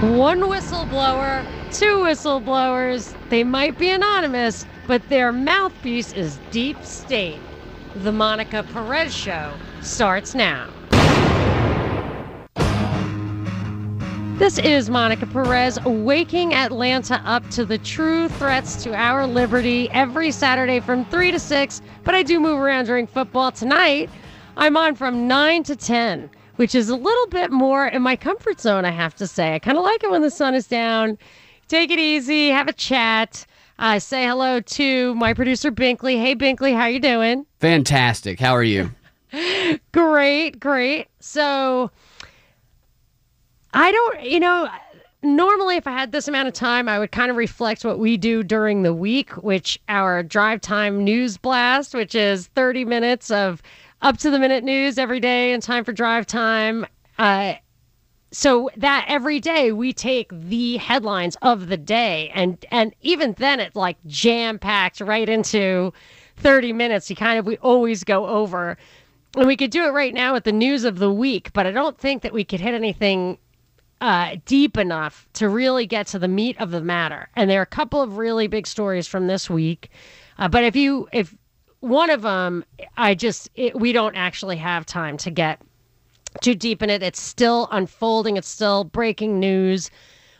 One whistleblower, two whistleblowers. They might be anonymous, but their mouthpiece is deep state. The Monica Perez Show starts now. This is Monica Perez waking Atlanta up to the true threats to our liberty every Saturday from 3 to 6. But I do move around during football. Tonight, I'm on from 9 to 10, which is a little bit more in my comfort zone, I have to say. I kind of like it when the sun is down. Take it easy, have a chat. Uh, say hello to my producer Binkley. Hey Binkley, how you doing? Fantastic. How are you? great, great. So I don't, you know, normally if I had this amount of time, I would kind of reflect what we do during the week, which our drive time news blast, which is 30 minutes of up to the minute news every day and time for drive time. Uh, so that every day we take the headlines of the day and and even then it's like jam packed right into 30 minutes. You kind of we always go over. And we could do it right now with the news of the week but i don't think that we could hit anything uh, deep enough to really get to the meat of the matter. And there are a couple of really big stories from this week. Uh, but if you if one of them i just it, we don't actually have time to get too deep in it. It's still unfolding, it's still breaking news.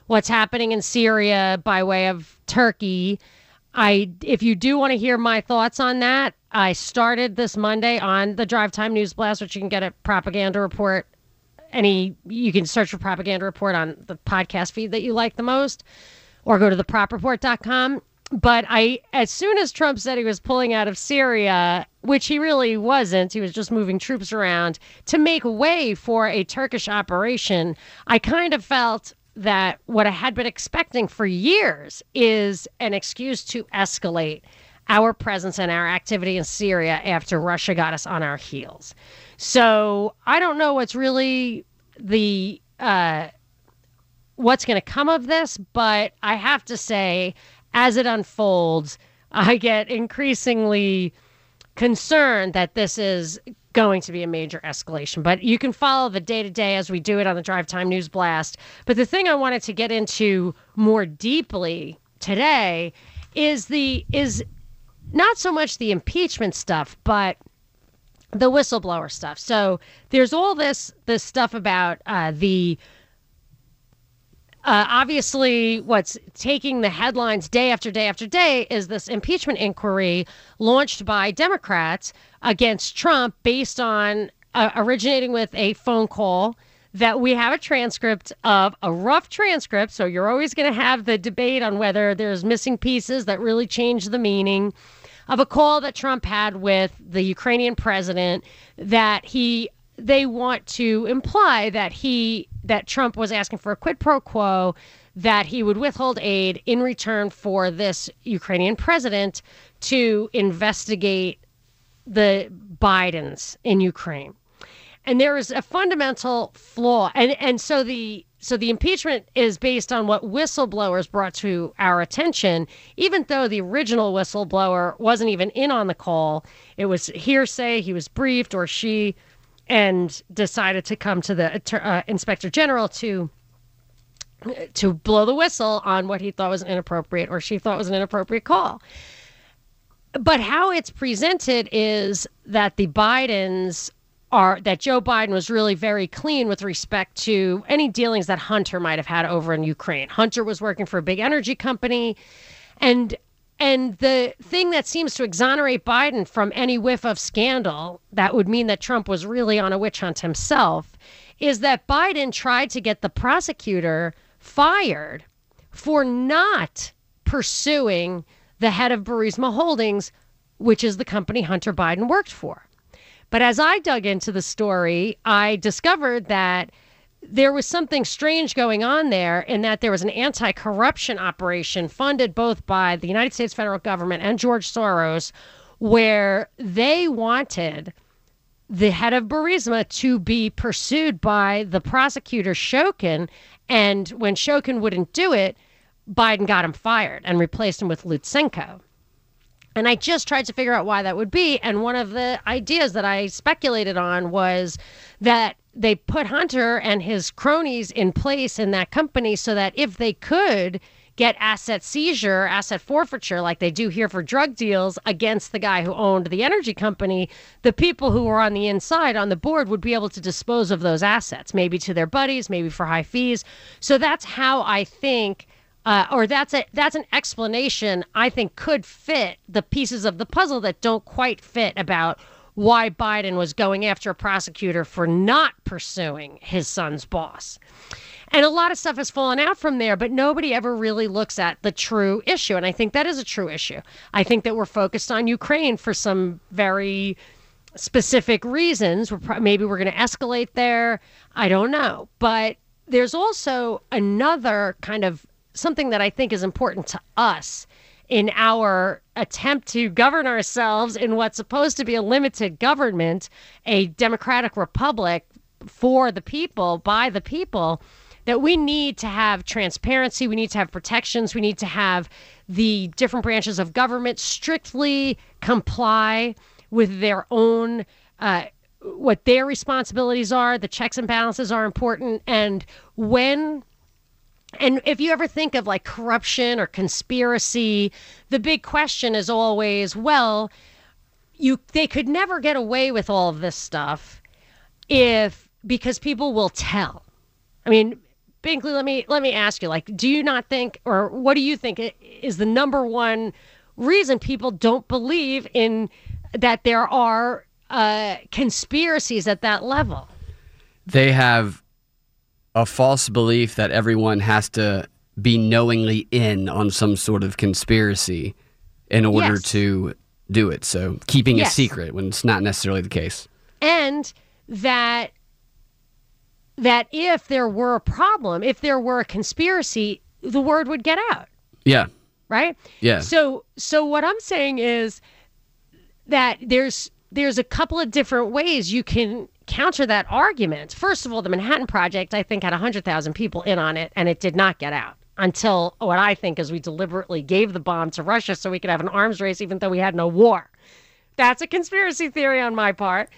What's happening in Syria by way of Turkey. I if you do want to hear my thoughts on that, I started this Monday on the Drive Time News Blast, which you can get at Propaganda Report. Any you can search for Propaganda Report on the podcast feed that you like the most, or go to the propreport.com but I, as soon as Trump said he was pulling out of Syria, which he really wasn't, he was just moving troops around to make way for a Turkish operation, I kind of felt that what I had been expecting for years is an excuse to escalate our presence and our activity in Syria after Russia got us on our heels. So I don't know what's really the. Uh, what's going to come of this, but I have to say, as it unfolds, I get increasingly concerned that this is going to be a major escalation. But you can follow the day to day as we do it on the Drive Time News Blast. But the thing I wanted to get into more deeply today is the is not so much the impeachment stuff, but the whistleblower stuff. So there's all this this stuff about uh, the uh, obviously, what's taking the headlines day after day after day is this impeachment inquiry launched by Democrats against Trump based on uh, originating with a phone call that we have a transcript of a rough transcript. So you're always going to have the debate on whether there's missing pieces that really change the meaning of a call that Trump had with the Ukrainian president that he they want to imply that he that Trump was asking for a quid pro quo that he would withhold aid in return for this Ukrainian president to investigate the Bidens in Ukraine. And there is a fundamental flaw and and so the so the impeachment is based on what whistleblowers brought to our attention even though the original whistleblower wasn't even in on the call it was hearsay he was briefed or she and decided to come to the uh, inspector general to to blow the whistle on what he thought was inappropriate or she thought was an inappropriate call. But how it's presented is that the Bidens are that Joe Biden was really very clean with respect to any dealings that Hunter might have had over in Ukraine. Hunter was working for a big energy company and and the thing that seems to exonerate Biden from any whiff of scandal that would mean that Trump was really on a witch hunt himself is that Biden tried to get the prosecutor fired for not pursuing the head of Burisma Holdings, which is the company Hunter Biden worked for. But as I dug into the story, I discovered that there was something strange going on there in that there was an anti corruption operation funded both by the United States federal government and George Soros, where they wanted the head of Burisma to be pursued by the prosecutor Shokin. And when Shokin wouldn't do it, Biden got him fired and replaced him with Lutsenko. And I just tried to figure out why that would be. And one of the ideas that I speculated on was that they put Hunter and his cronies in place in that company so that if they could get asset seizure, asset forfeiture, like they do here for drug deals against the guy who owned the energy company, the people who were on the inside on the board would be able to dispose of those assets, maybe to their buddies, maybe for high fees. So that's how I think. Uh, or that's a that's an explanation I think could fit the pieces of the puzzle that don't quite fit about why Biden was going after a prosecutor for not pursuing his son's boss. And a lot of stuff has fallen out from there, but nobody ever really looks at the true issue. And I think that is a true issue. I think that we're focused on Ukraine for some very specific reasons. We're pro- maybe we're going to escalate there. I don't know. But there's also another kind of something that I think is important to us in our attempt to govern ourselves in what's supposed to be a limited government, a democratic republic for the people, by the people, that we need to have transparency, we need to have protections, we need to have the different branches of government strictly comply with their own. Uh, what their responsibilities are, the checks and balances are important. And when and if you ever think of like corruption or conspiracy, the big question is always, well, you they could never get away with all of this stuff if because people will tell. I mean, Binkley, let me let me ask you, like, do you not think or what do you think is the number one reason people don't believe in that there are uh, conspiracies at that level? They have a false belief that everyone has to be knowingly in on some sort of conspiracy in order Yes. to do it. So keeping Yes. a secret when it's not necessarily the case. and that that if there were a problem, if there were a conspiracy, the word would get out, Yeah. right? Yeah. So so what I'm saying is that there's there's a couple of different ways you can counter that argument. First of all, the Manhattan Project I think had 100,000 people in on it and it did not get out until what I think is we deliberately gave the bomb to Russia so we could have an arms race even though we had no war. That's a conspiracy theory on my part.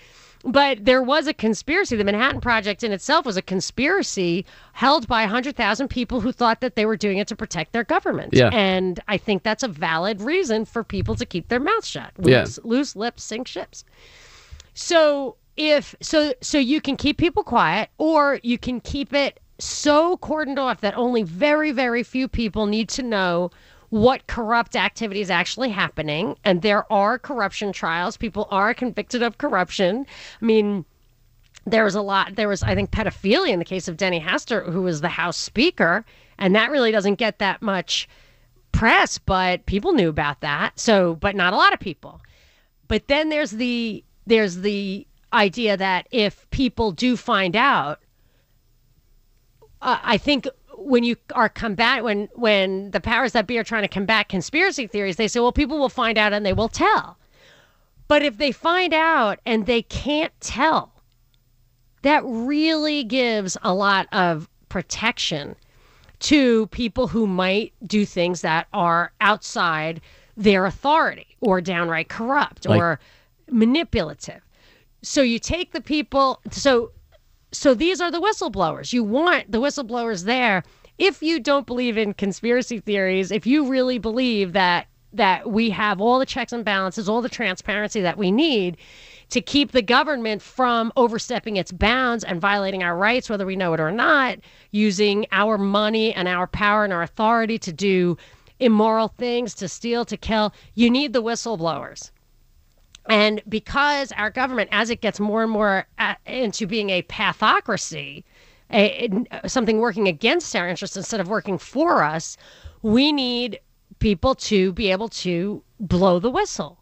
But there was a conspiracy. The Manhattan Project in itself was a conspiracy held by 100,000 people who thought that they were doing it to protect their government. Yeah. And I think that's a valid reason for people to keep their mouths shut. Yeah. Loose, loose lips sink ships. So if so so you can keep people quiet or you can keep it so cordoned off that only very very few people need to know what corrupt activity is actually happening. And there are corruption trials. People are convicted of corruption. I mean there was a lot there was i think pedophilia in the case of denny hastert who was the house speaker. And that really doesn't get that much press but people knew about that. So but not a lot of people. But then there's the there's the idea that if people do find out uh, i think when you are combat when when the powers that be are trying to combat conspiracy theories they say well people will find out and they will tell but if they find out and they can't tell that really gives a lot of protection to people who might do things that are outside their authority or downright corrupt Like- or manipulative. So you take the people so so these are the whistleblowers. You want the whistleblowers there if you don't believe in conspiracy theories, if you really believe that that we have all the checks and balances, all the transparency that we need to keep the government from overstepping its bounds and violating our rights, whether we know it or not, using our money and our power and our authority to do immoral things, to steal, to kill. You need the whistleblowers. And because our government, as it gets more and more uh, into being a pathocracy, a, a- something working against our interests instead of working for us, we need people to be able to blow the whistle.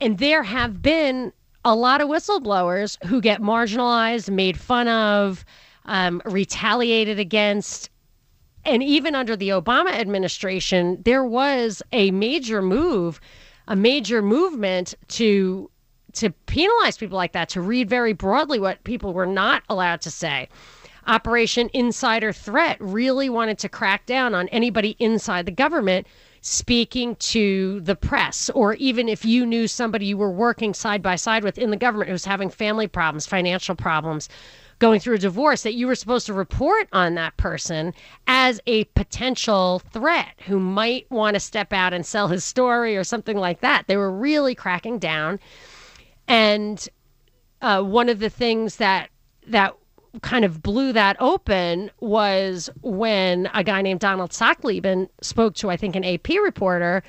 And there have been a lot of whistleblowers who get marginalized, made fun of, um, retaliated against. And even under the Obama administration, there was a major move, a major movement to to penalize people like that, to read very broadly what people were not allowed to say. Operation Insider Threat really wanted to crack down on anybody inside the government speaking to the press, or even if you knew somebody you were working side by side with in the government who was having family problems, financial problems, going through a divorce, that you were supposed to report on that person as a potential threat who might want to step out and sell his story or something like that. They were really cracking down. And uh, one of the things that that kind of blew that open was when a guy named Donald Sachtleben spoke to, I think, an AP reporter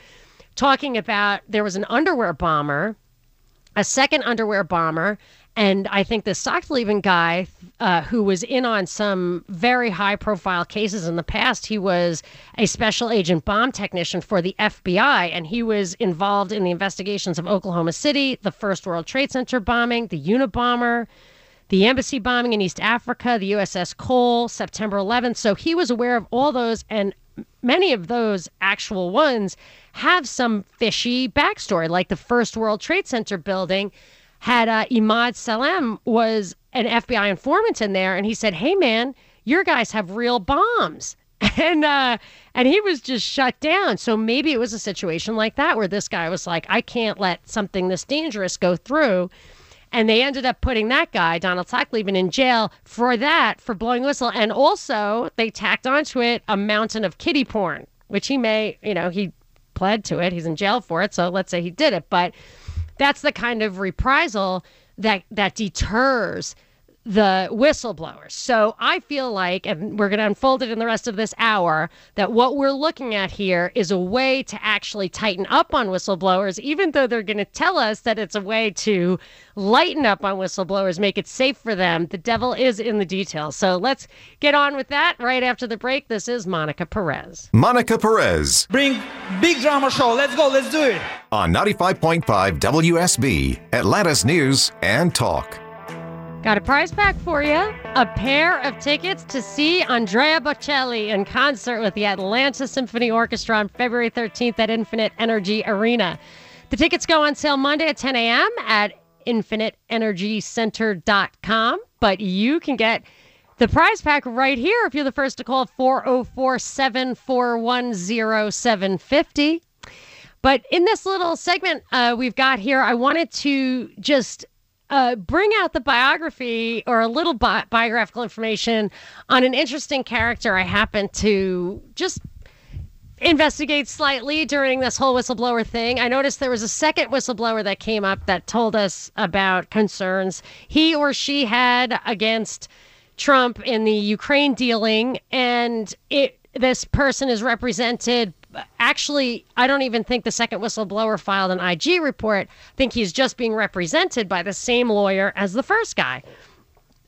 talking about there was an underwear bomber, a second underwear bomber, and I think the Sachtleben guy, uh, who was in on some very high profile cases in the past, he was a special agent bomb technician for the FBI, and he was involved in the investigations of Oklahoma City, the first World Trade Center bombing, the Unabomber, the embassy bombing in East Africa, the USS Cole, September 11th. So he was aware of all those, and many of those actual ones have some fishy backstory, like the first World Trade Center building had uh, Imad Salem was an FBI informant in there, and he said, "Hey, man, your guys have real bombs." And uh, and he was just shut down. So maybe it was a situation like that where this guy was like, "I can't let something this dangerous go through." And they ended up putting that guy, Donald Sachtleben, in jail for that, for blowing whistle. And also, they tacked onto it a mountain of kitty porn, which he may, you know, he pled to it. He's in jail for it. So let's say he did it. But that's the kind of reprisal that that deters the whistleblowers. So I feel like, and we're going to unfold it in the rest of this hour, that what we're looking at here is a way to actually tighten up on whistleblowers, even though they're going to tell us that it's a way to lighten up on whistleblowers, make it safe for them. The devil is in the details. So let's get on with that right after the break. This is Monica Perez. Monica Perez. Bring big drama show. Let's go. Let's do it. On 95.5 WSB, Atlanta's News and Talk. Got a prize pack for you a pair of tickets to see Andrea Bocelli in concert with the Atlanta Symphony Orchestra on February 13th at Infinite Energy Arena. The tickets go on sale Monday at 10 a.m. at infiniteenergycenter.com, but you can get the prize pack right here if you're the first to call 404 741 0750. But in this little segment uh, we've got here, I wanted to just uh, bring out the biography or a little bi- biographical information on an interesting character I happened to just investigate slightly during this whole whistleblower thing. I noticed there was a second whistleblower that came up that told us about concerns he or she had against Trump in the Ukraine dealing, and it this person is represented actually, I don't even think the second whistleblower filed an IG report. I think he's just being represented by the same lawyer as the first guy,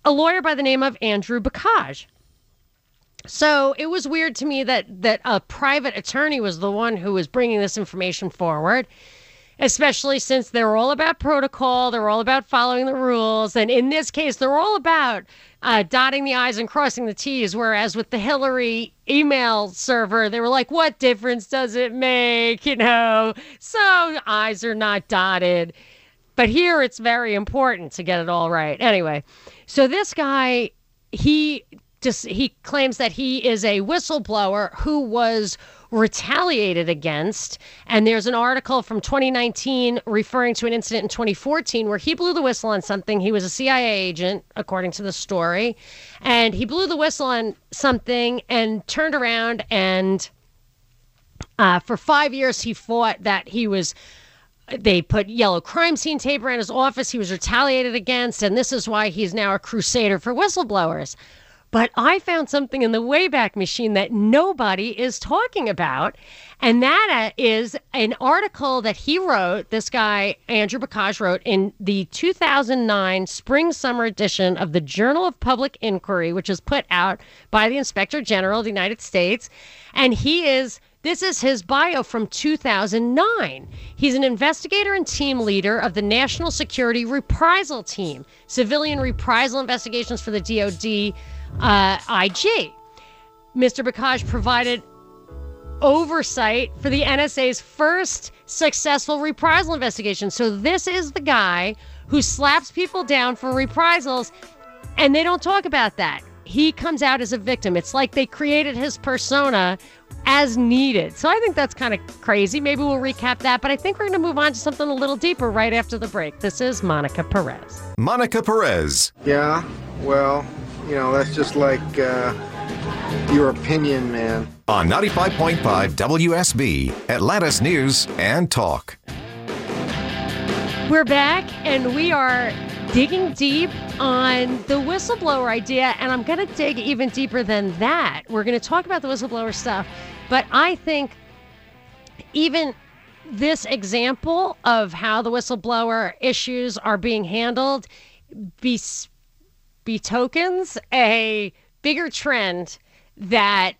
a lawyer by the name of Andrew Bakaj. So it was weird to me that that a private attorney was the one who was bringing this information forward especially since they're all about protocol, they're all about following the rules. And in this case, they're all about uh, dotting the I's and crossing the T's. Whereas with the Hillary email server, they were like, what difference does it make? You know, so I's are not dotted. But here it's very important to get it all right. Anyway, so this guy, he just he claims that he is a whistleblower who was retaliated against. And there's an article from 2019 referring to an incident in 2014 where he blew the whistle on something. He was a CIA agent, according to the story. And he blew the whistle on something and turned around and uh, for five years he fought that he was they put yellow crime scene tape around his office. He was retaliated against, and this is why he's now a crusader for whistleblowers. But I found something in the Wayback Machine that nobody is talking about. And that uh, an article that he wrote, this guy, Andrew Bakaj, wrote in the 2009 spring summer edition of the Journal of Public Inquiry, which is put out by the Inspector General of the United States. And he is This is his bio from 2009. He's an investigator and team leader of the National Security Reprisal Team, civilian reprisal investigations for the DoD uh, IG. Mr. Bakaj provided oversight for the NSA's first successful reprisal investigation. So this is the guy who slaps people down for reprisals, and they don't talk about that. He comes out as a victim. It's like they created his persona as needed. So I think that's kind of crazy. Maybe we'll recap that, but I think we're going to move on to something a little deeper right after the break. This is Monica Perez. Monica Perez. Yeah, well, you know, that's just like uh, your opinion, man. On 95.5 WSB, Atlanta's News and Talk. We're back and we are digging deep on the whistleblower idea, and I'm going to dig even deeper than that. We're going to talk about the whistleblower stuff, but I think even this example of how the whistleblower issues are being handled bes- betokens a bigger trend that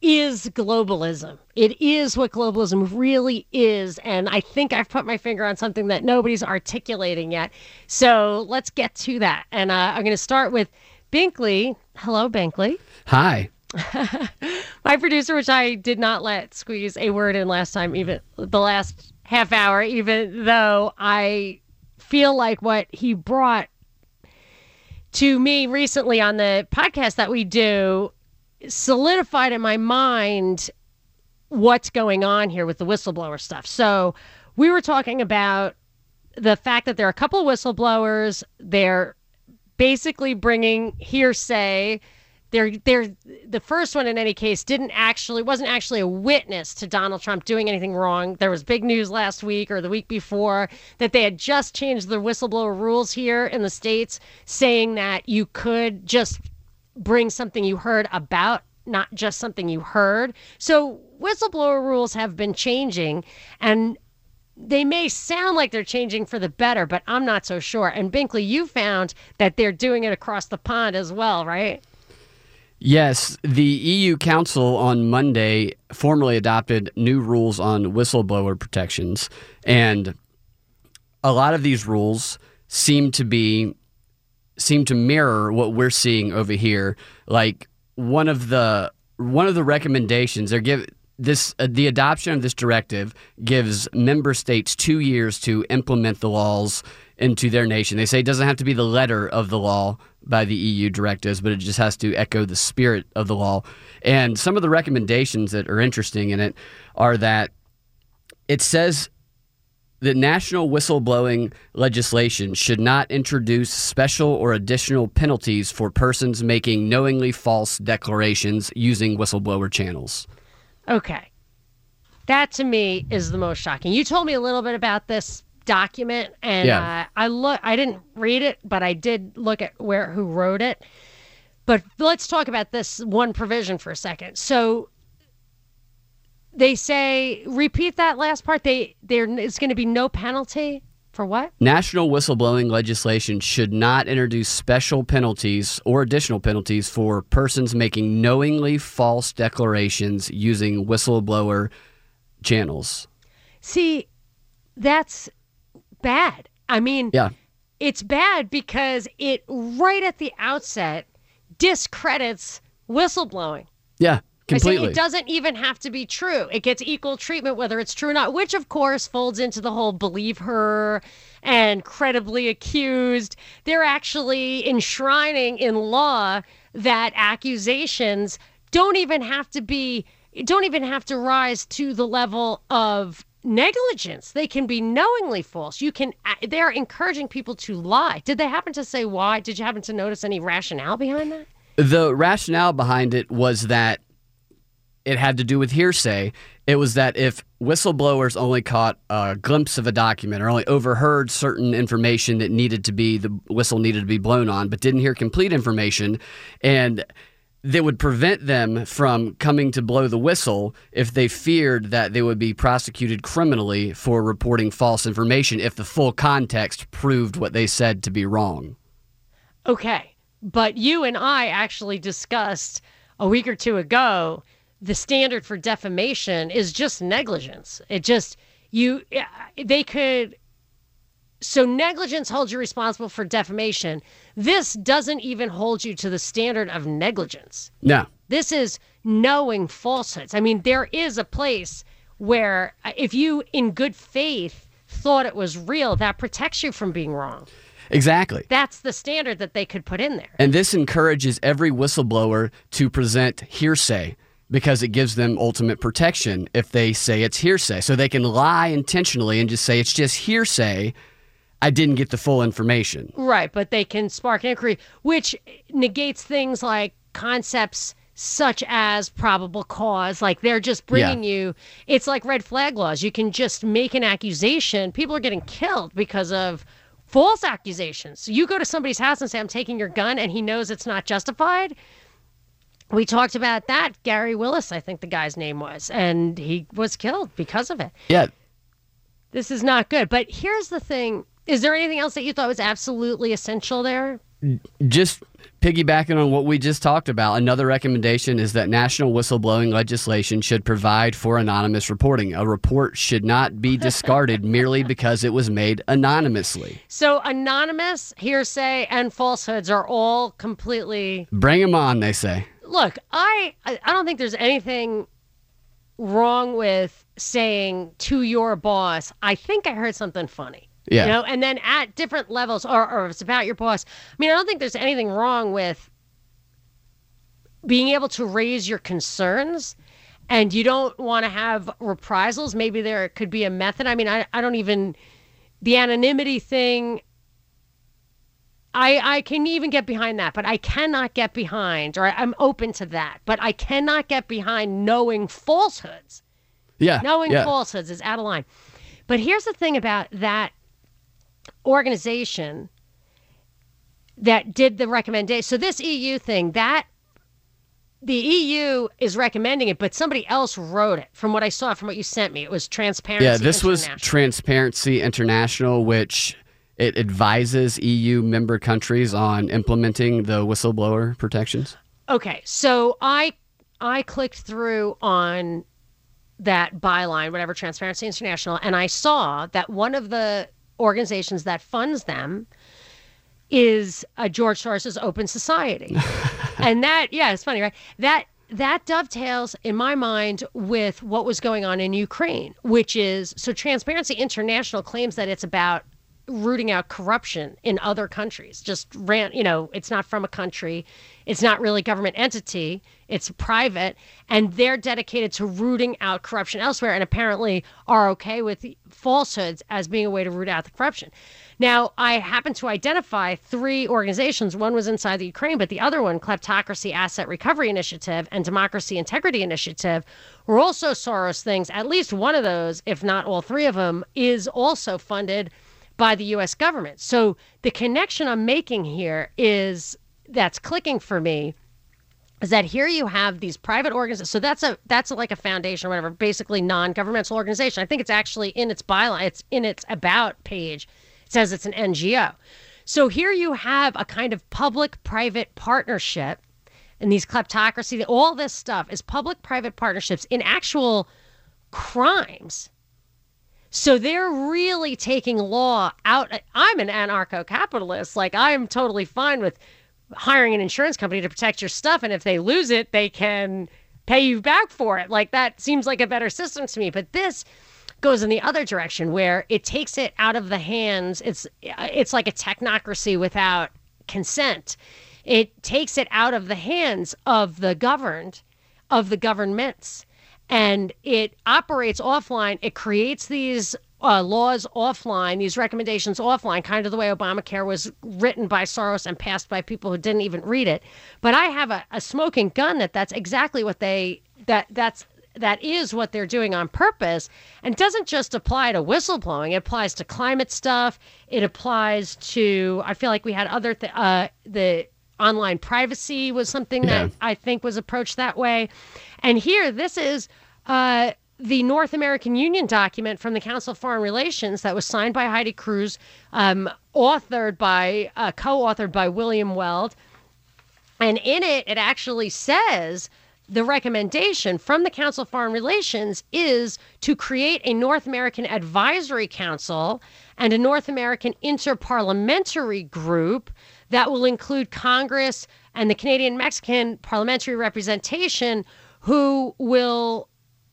is globalism. It is what globalism really is. And I think I've put my finger on something that nobody's articulating yet. So let's get to that. And uh, I'm going to start with Binkley. Hello, Binkley. Hi. my producer, which I did not let squeeze a word in last time, even the last half hour, even though I feel like what he brought to me recently on the podcast that we do solidified in my mind what's going on here with the whistleblower stuff. So we were talking about the fact that there are a couple of whistleblowers. They're basically bringing hearsay. They're, they're, the first one, in any case, didn't actually wasn't actually a witness to Donald Trump doing anything wrong. There was big news last week or the week before that they had just changed the whistleblower rules here in the states, saying that you could just bring something you heard about, not just something you heard. So whistleblower rules have been changing and they may sound like they're changing for the better, but I'm not so sure. And Binkley, you found that they're doing it across the pond as well, right? Yes, the EU Council on Monday formally adopted new rules on whistleblower protections. And a lot of these rules seem to be seem to mirror what we're seeing over here. Like one of the one of the recommendations they're give this uh, the adoption of this directive gives member states two years to implement the laws into their nation. They say it doesn't have to be the letter of the law by the EU directives, but it just has to echo the spirit of the law. And some of the recommendations that are interesting in it are that it says that national whistleblowing legislation should not introduce special or additional penalties for persons making knowingly false declarations using whistleblower channels. Okay. That to me is the most shocking. You told me a little bit about this document and Yeah. uh, I look I didn't read it, but I did look at where who wrote it. But let's talk about this one provision for a second. So they say repeat that last part. They there is going to be no penalty for what? National whistleblowing legislation should not introduce special penalties or additional penalties for persons making knowingly false declarations using whistleblower channels. See, that's bad. I mean, Yeah. it's bad because it right at the outset discredits whistleblowing. Yeah, I say it doesn't even have to be true. It gets equal treatment whether it's true or not, which of course folds into the whole believe her and credibly accused. They're actually enshrining in law that accusations don't even have to be don't even have to rise to the level of negligence. They can be knowingly false. You can uh, they're encouraging people to lie. Did they happen to say why? Did you happen to notice any rationale behind that? The rationale behind it was that it had to do with hearsay. It was that if whistleblowers only caught a glimpse of a document or only overheard certain information that needed to be the whistle needed to be blown on, but didn't hear complete information, and that would prevent them from coming to blow the whistle if they feared that they would be prosecuted criminally for reporting false information if the full context proved what they said to be wrong. Okay. But you and I actually discussed a week or two ago the standard for defamation is just negligence. It just you they could so negligence holds you responsible for defamation. This doesn't even hold you to the standard of negligence. No. This is knowing falsehoods. I mean, there is a place where uh, if you in good faith thought it was real, that protects you from being wrong. Exactly. That's the standard that they could put in there. And this encourages every whistleblower to present hearsay because it gives them ultimate protection if they say it's hearsay. So they can lie intentionally and just say it's just hearsay. I didn't get the full information. Right, but they can spark inquiry, which negates things like concepts such as probable cause. Like they're just bringing yeah. you, it's like red flag laws. You can just make an accusation. People are getting killed because of false accusations. You go to somebody's house and say, I'm taking your gun, and he knows it's not justified. We talked about that. Gary Willis, I think the guy's name was, and he was killed because of it. Yeah. This is not good. But here's the thing is there anything else that you thought was absolutely essential there? Just piggybacking on what we just talked about, another recommendation is that national whistleblowing legislation should provide for anonymous reporting. A report should not be discarded merely because it was made anonymously. So, anonymous, hearsay, and falsehoods are all completely. Bring them on, they say. Look, I I don't think there's anything wrong with saying to your boss, I think I heard something funny. Yeah. You know, and then at different levels, or, or if it's about your boss. I mean, I don't think there's anything wrong with being able to raise your concerns and you don't want to have reprisals. Maybe there could be a method. I mean, I, I don't even, the anonymity thing, I, I can even get behind that, but I cannot get behind, or I'm open to that, but I cannot get behind knowing falsehoods. Yeah. Knowing yeah. falsehoods is out of line. But here's the thing about that organization that did the recommendation. So this EU thing, that the EU is recommending it, but somebody else wrote it. From what I saw, from what you sent me, it was Transparency. Yeah, this was Transparency International, which it advises EU member countries on implementing the whistleblower protections. Okay, so I I clicked through on that byline, whatever Transparency International, and I saw that one of the organizations that funds them is uh, George Soros's Open Society. and that, yeah, it's funny, right? That that dovetails in my mind with what was going on in Ukraine, which is so Transparency International claims that it's about rooting out corruption in other countries. Just ran, you know, it's not from a country, it's not really government entity, it's private, and they're dedicated to rooting out corruption elsewhere, and apparently are okay with falsehoods as being a way to root out the corruption. Now, I happen to identify three organizations. One was inside the Ukraine, but the other one, Kleptocracy Asset Recovery Initiative and Democracy Integrity Initiative, were also Soros things. At least one of those, if not all three of them, is also funded by the US government. So the connection I'm making here is that's clicking for me is that here you have these private organizations. So that's a that's like a foundation or whatever, basically non-governmental organization. I think it's actually in its byline, it's in its about page. It says it's an NGO. So here you have a kind of public-private partnership and these kleptocracy, all this stuff is public-private partnerships in actual crimes so they're really taking law out. I'm an anarcho capitalist. Like, I'm totally fine with hiring an insurance company to protect your stuff. And if they lose it, they can pay you back for it. Like, that seems like a better system to me. But this goes in the other direction where it takes it out of the hands. It's, it's like a technocracy without consent. It takes it out of the hands of the governed, of the governments and it operates offline. It creates these uh, laws offline, these recommendations offline, kind of the way Obamacare was written by Soros and passed by people who didn't even read it. But I have a, a smoking gun that that's exactly what they that that's that is what they're doing on purpose and doesn't just apply to whistleblowing it applies to climate stuff it applies to i feel like we had other th- uh, the online privacy was something yeah. that i think was approached that way and here, this is uh, the North American Union document from the Council of Foreign Relations that was signed by Heidi Cruz, um, authored by, uh, co authored by William Weld. And in it, it actually says the recommendation from the Council of Foreign Relations is to create a North American Advisory Council and a North American Interparliamentary Group that will include Congress and the Canadian Mexican parliamentary representation, who will,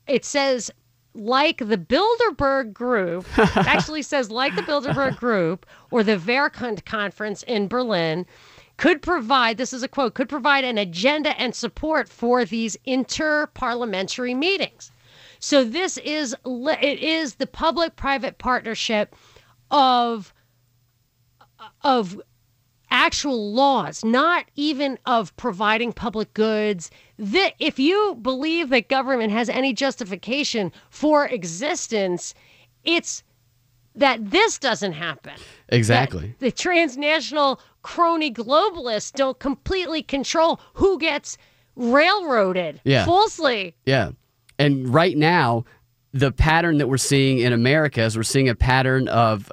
it says, like the Bilderberg Group, actually says like the Bilderberg Group or the Wehrkund Conference in Berlin, could provide, this is a quote, could provide an agenda and support for these interparliamentary meetings. So this is it is the public-private partnership of of actual laws, not even of providing public goods. That if you believe that government has any justification for existence, it's that this doesn't happen. Exactly. That the transnational crony globalists don't completely control who gets railroaded Yeah. falsely. Yeah. And right now, the pattern that we're seeing in America is we're seeing a pattern of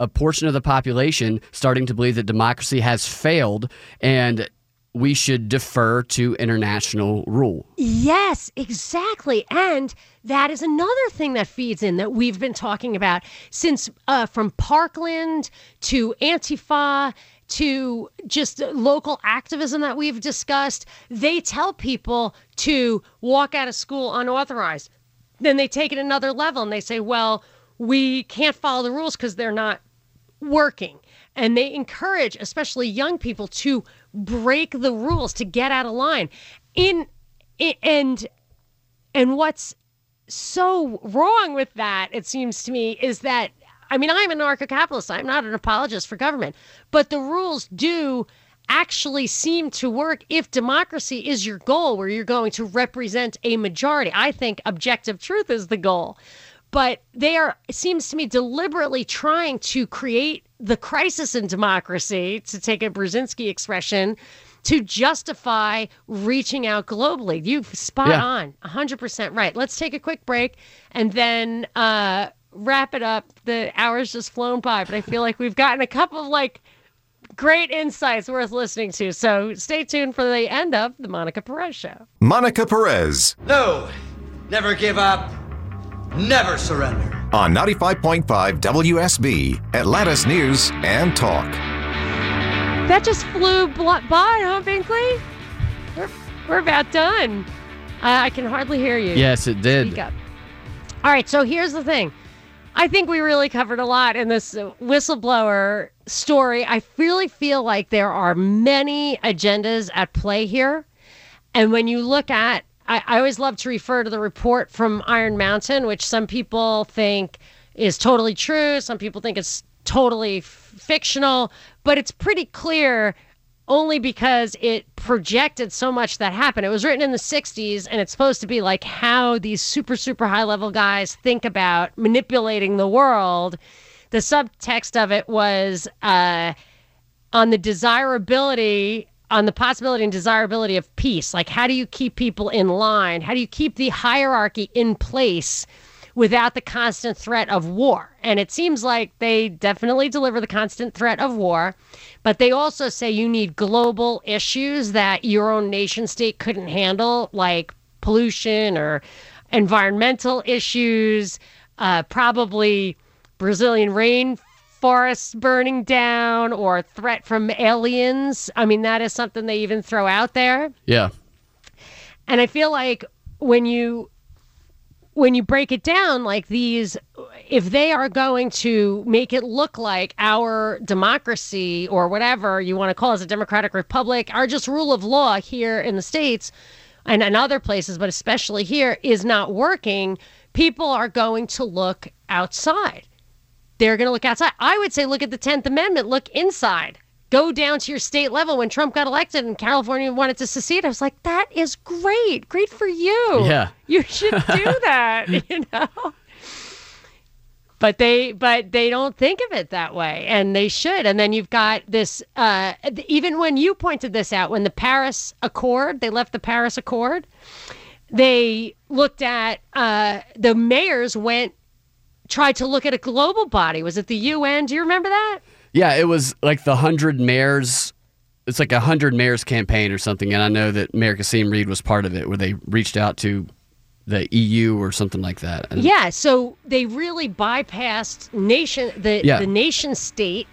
a portion of the population starting to believe that democracy has failed and we should defer to international rule. Yes, exactly. And that is another thing that feeds in that we've been talking about since uh, from Parkland to Antifa to just local activism that we've discussed. They tell people to walk out of school unauthorized. Then they take it another level and they say, well, we can't follow the rules because they're not working. And they encourage, especially young people, to break the rules, to get out of line. In, i and and what's so wrong with that, it seems to me, is that I mean, I'm an anarcho-capitalist. I'm not an apologist for government, but the rules do actually seem to work if democracy is your goal, where you're going to represent a majority. I think objective truth is the goal but they are it seems to me deliberately trying to create the crisis in democracy to take a brzezinski expression to justify reaching out globally. You've spot Yeah. on 100% right. Let's take a quick break and then uh wrap it up. The hours just flown by but i feel like we've gotten a couple of like great insights worth listening to. So stay tuned for the end of the monica perez show. Monica Perez. No, never give up, never surrender. on 95.5 WSB, Atlanta's News and Talk. That just flew bl- by, huh, Binkley? We're, we're about done. Uh, I can hardly hear you. Yes, it did. Speak up. All right, so here's the thing. I think we really covered a lot in this uh, whistleblower story. I really feel like there are many agendas at play here. And when you look at, I, I always love to refer to the report from Iron Mountain, which some people think is totally true. Some people think it's totally f- fictional, but it's pretty clear only because it projected so much that happened. It was written in the 60s, and it's supposed to be like how these super, super high level guys think about manipulating the world. The subtext of it was uh, on the desirability on the possibility and desirability of peace. Like how do you keep people in line? How do you keep the hierarchy in place without the constant threat of war? And it seems like they definitely deliver the constant threat of war but they also say you need global issues that your own nation state couldn't handle like pollution or environmental issues uh, probably brazilian rainforests burning down or threat from aliens. I mean that is something they even throw out there. Yeah. and I feel like when you when you break it down like these if they are going to make it look like our democracy or whatever you want to call it as a democratic republic our just rule of law here in the states and in other places but especially here is not working people are going to look outside they're going to look outside. I would say look at the 10th Amendment, look inside. Go down to your state level. When Trump got elected and California wanted to secede, I was like, that is great. Great for you. Yeah. You should do that, you know? But they but they don't think of it that way and they should. And then you've got this uh even when you pointed this out when the Paris Accord, they left the Paris Accord, they looked at uh the mayors went tried to look at a global body. Was it the UN? Do you remember that? Yeah, it was like the 100 mayors it's like a hundred mayors campaign or something, and I know that Mayor Kasim Reed was part of it, where they reached out to the EU or something like that. And Yeah, so they really bypassed nation the Yeah. the nation state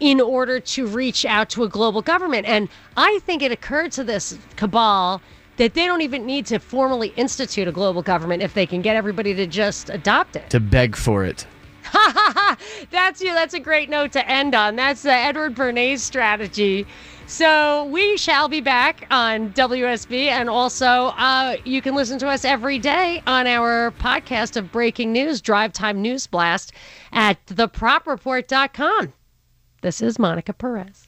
in order to reach out to a global government. And I think it occurred to this cabal that they don't even need to formally institute a global government if they can get everybody to just adopt it. to beg for it. That's you. That's a great note to end on. That's the Edward Bernays strategy. So we shall be back on WSB, and also uh, you can listen to us every day on our podcast of breaking news, Drive Time News Blast, at thepropreport.com. This is Monica Perez.